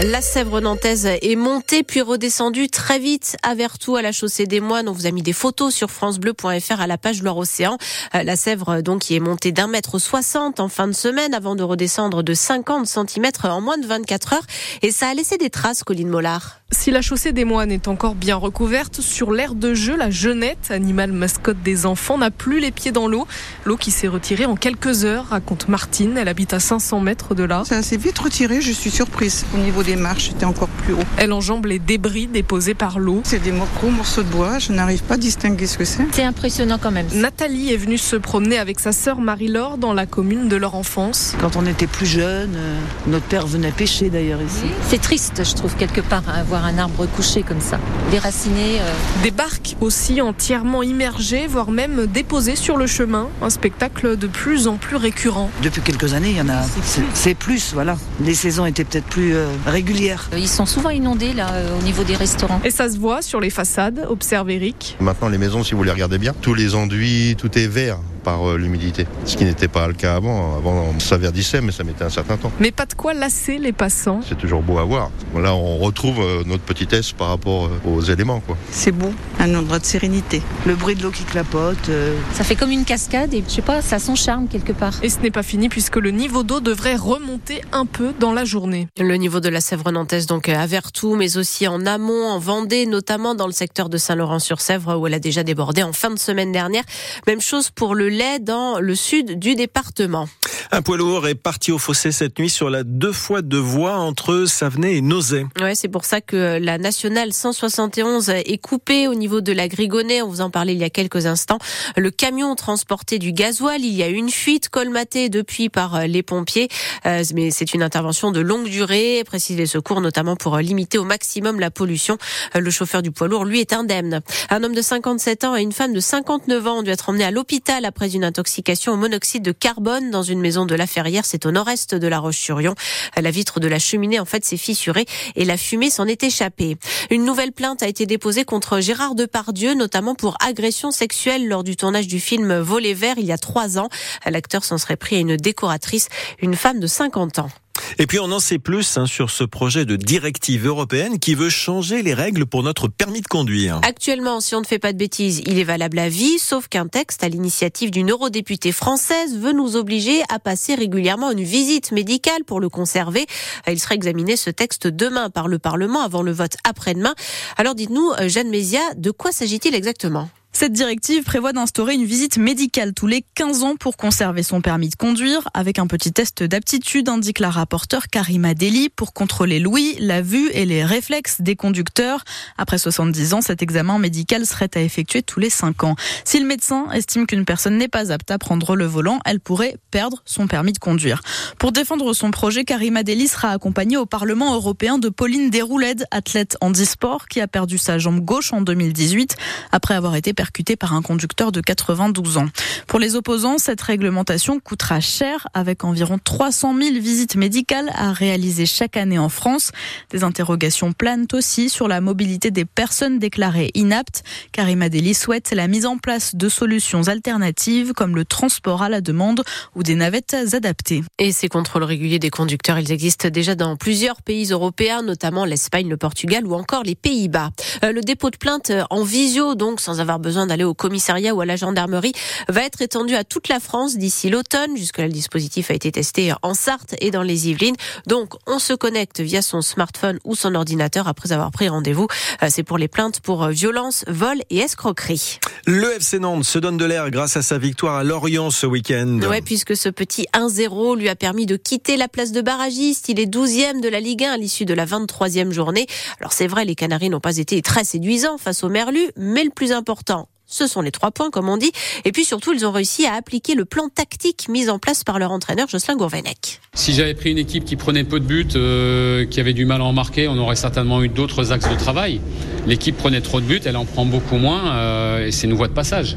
La Sèvre nantaise est montée puis redescendue très vite à Vertou à la chaussée des Moines. On vous a mis des photos sur francebleu.fr à la page Loire-Océan. Euh, la Sèvre donc qui est montée d'un mètre soixante en fin de semaine avant de redescendre de 50 cm en moins de 24 heures. Et ça a laissé des traces, Colline Mollard. Si la chaussée des moines est encore bien recouverte, sur l'aire de jeu, la jeunette, animal mascotte des enfants, n'a plus les pieds dans l'eau. L'eau qui s'est retirée en quelques heures, raconte Martine. Elle habite à 500 mètres de là. Ça s'est vite retiré, je suis surprise. Au niveau des marches, c'était encore plus haut. Elle enjambe les débris déposés par l'eau. C'est des gros morceaux de bois, je n'arrive pas à distinguer ce que c'est. C'est impressionnant quand même. Nathalie est venue se promener avec sa sœur Marie-Laure dans la commune de leur enfance. Quand on était plus jeune, euh, notre père venait pêcher d'ailleurs ici. C'est triste, je trouve, quelque part, à voir un arbre couché comme ça, déraciné. euh. Des barques aussi entièrement immergées, voire même déposées sur le chemin. Un spectacle de plus en plus récurrent. Depuis quelques années, il y en a. C'est c'est plus, voilà. Les saisons étaient peut-être plus euh, régulières. Ils sont souvent inondés là euh, au niveau des restaurants. Et ça se voit sur les façades, observe Eric. Maintenant, les maisons, si vous les regardez bien, tous les enduits, tout est vert par euh, l'humidité. Ce qui n'était pas le cas avant. Avant, ça verdissait, mais ça mettait un certain temps. Mais pas de quoi lasser les passants. C'est toujours beau à voir. Là, on retrouve euh, notre petitesse par rapport euh, aux éléments. Quoi. C'est beau, un endroit de sérénité. Le bruit de l'eau qui clapote. euh, Ça fait comme une cascade et je sais pas, ça a son charme quelque part. Et ce n'est pas fini puisque le niveau d'eau devrait remonter un peu dans la journée. Le niveau de la Sèvre nantaise donc à Vertou, mais aussi en amont, en Vendée, notamment dans le secteur de Saint-Laurent-sur-Sèvre où elle a déjà débordé en fin de semaine dernière. Même chose pour le dans le sud du département. Un poids lourd est parti au fossé cette nuit sur la deux fois deux voies entre Savenay et Nozay. Ouais, c'est pour ça que la nationale 171 est coupée au niveau de la Grigonnet. On vous en parlait il y a quelques instants. Le camion transportait du gasoil. Il y a une fuite colmatée depuis par les pompiers. Euh, mais c'est une intervention de longue durée, précise les secours, notamment pour limiter au maximum la pollution. Euh, Le chauffeur du poids lourd, lui, est indemne. Un homme de 57 ans et une femme de 59 ans ont dû être emmenés à l'hôpital après une intoxication au monoxyde de carbone dans une maison de la Ferrière. C'est au nord-est de la Roche-sur-Yon. La vitre de la cheminée, en fait, s'est fissurée et la fumée s'en est échappée. Une nouvelle plainte a été déposée contre Gérard Depardieu, notamment pour agression sexuelle lors du tournage du film Volet vert il y a trois ans. L'acteur s'en serait pris à une décoratrice, une femme de 50 ans. Et puis on en sait plus hein, sur ce projet de directive européenne qui veut changer les règles pour notre permis de conduire. Actuellement, si on ne fait pas de bêtises, il est valable à vie, sauf qu'un texte à l'initiative d'une eurodéputée française veut nous obliger à passer régulièrement une visite médicale pour le conserver. Il sera examiné ce texte demain par le Parlement avant le vote après-demain. Alors dites-nous, Jeanne Mézia, de quoi s'agit-il exactement? Cette directive prévoit d'instaurer une visite médicale tous les 15 ans pour conserver son permis de conduire, avec un petit test d'aptitude, indique la rapporteure Karima Deli, pour contrôler l'ouïe, la vue et les réflexes des conducteurs. Après 70 ans, cet examen médical serait à effectuer tous les 5 ans. Si le médecin estime qu'une personne n'est pas apte à prendre le volant, elle pourrait perdre son permis de conduire. Pour défendre son projet, Karima Deli sera accompagnée au Parlement européen de Pauline Desrouledes, athlète handisport, qui a perdu sa jambe gauche en 2018 après avoir été percuté par un conducteur de 92 ans. Pour les opposants, cette réglementation coûtera cher avec environ 300 000 visites médicales à réaliser chaque année en France. Des interrogations planent aussi sur la mobilité des personnes déclarées inaptes. Karima Deli souhaite la mise en place de solutions alternatives comme le transport à la demande ou des navettes adaptées. Et ces contrôles réguliers des conducteurs, ils existent déjà dans plusieurs pays européens, notamment l'Espagne, le Portugal ou encore les Pays-Bas. Euh, le dépôt de plainte en visio, donc sans avoir besoin d'aller au commissariat ou à la gendarmerie, va être étendu à toute la France d'ici l'automne. Jusque-là, le dispositif a été testé en Sarthe et dans les Yvelines. Donc, on se connecte via son smartphone ou son ordinateur après avoir pris rendez-vous. Euh, C'est pour les plaintes pour euh, violence, vol et escroquerie. Le FC Nantes se donne de l'air grâce à sa victoire à Lorient ce week-end. Ouais, puisque ce petit 1-0 lui a permis de quitter la place de barragiste. Il est 12e de la Ligue 1 à l'issue de la 23e journée. Alors c'est vrai, les Canaries n'ont pas été très séduisants face au Merlu, mais le plus important, ce sont les trois points, comme on dit. Et puis surtout, ils ont réussi à appliquer le plan tactique mis en place par leur entraîneur Jocelyn Gourvenec. Si j'avais pris une équipe qui prenait peu de buts, euh, qui avait du mal à en marquer, on aurait certainement eu d'autres axes de travail. L'équipe prenait trop de buts, elle en prend beaucoup moins, euh, et c'est une voie de passage.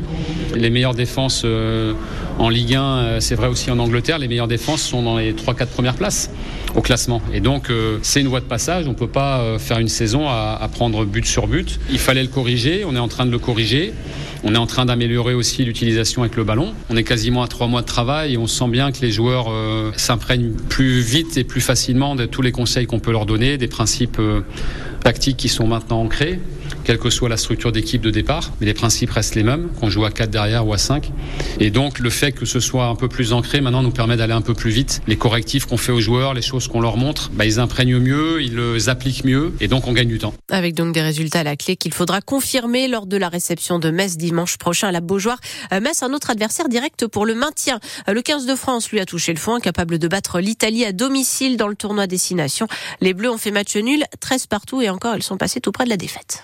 Les meilleures défenses euh, en Ligue 1, euh, c'est vrai aussi en Angleterre, les meilleures défenses sont dans les 3-4 premières places. au classement. Et donc, euh, c'est une voie de passage. On ne peut pas faire une saison à, à, prendre but sur but. Il fallait le corriger. On est en train de le corriger. On est en train d'améliorer aussi l'utilisation avec le ballon. On est quasiment à trois mois de travail et on sent bien que les joueurs euh, s'imprègnent plus vite et plus facilement de tous les conseils qu'on peut leur donner, des principes euh, tactiques qui sont maintenant ancrés quelle que soit la structure d'équipe de départ, mais les principes restent les mêmes, qu'on joue à 4 derrière ou à 5. Et donc le fait que ce soit un peu plus ancré maintenant nous permet d'aller un peu plus vite. Les correctifs qu'on fait aux joueurs, les choses qu'on leur montre, bah, ils imprègnent mieux, ils les appliquent mieux et donc on gagne du temps. Avec donc des résultats à la clé qu'il faudra confirmer lors de la réception de Metz dimanche prochain à la Beaujoire. Euh, Metz, un autre adversaire direct pour le maintien. Euh, le 15 de France lui a touché le fond, incapable de battre l'Italie à domicile dans le tournoi Destination. Les Bleus ont fait match nul, 13 partout et encore ils sont passés tout près de la défaite.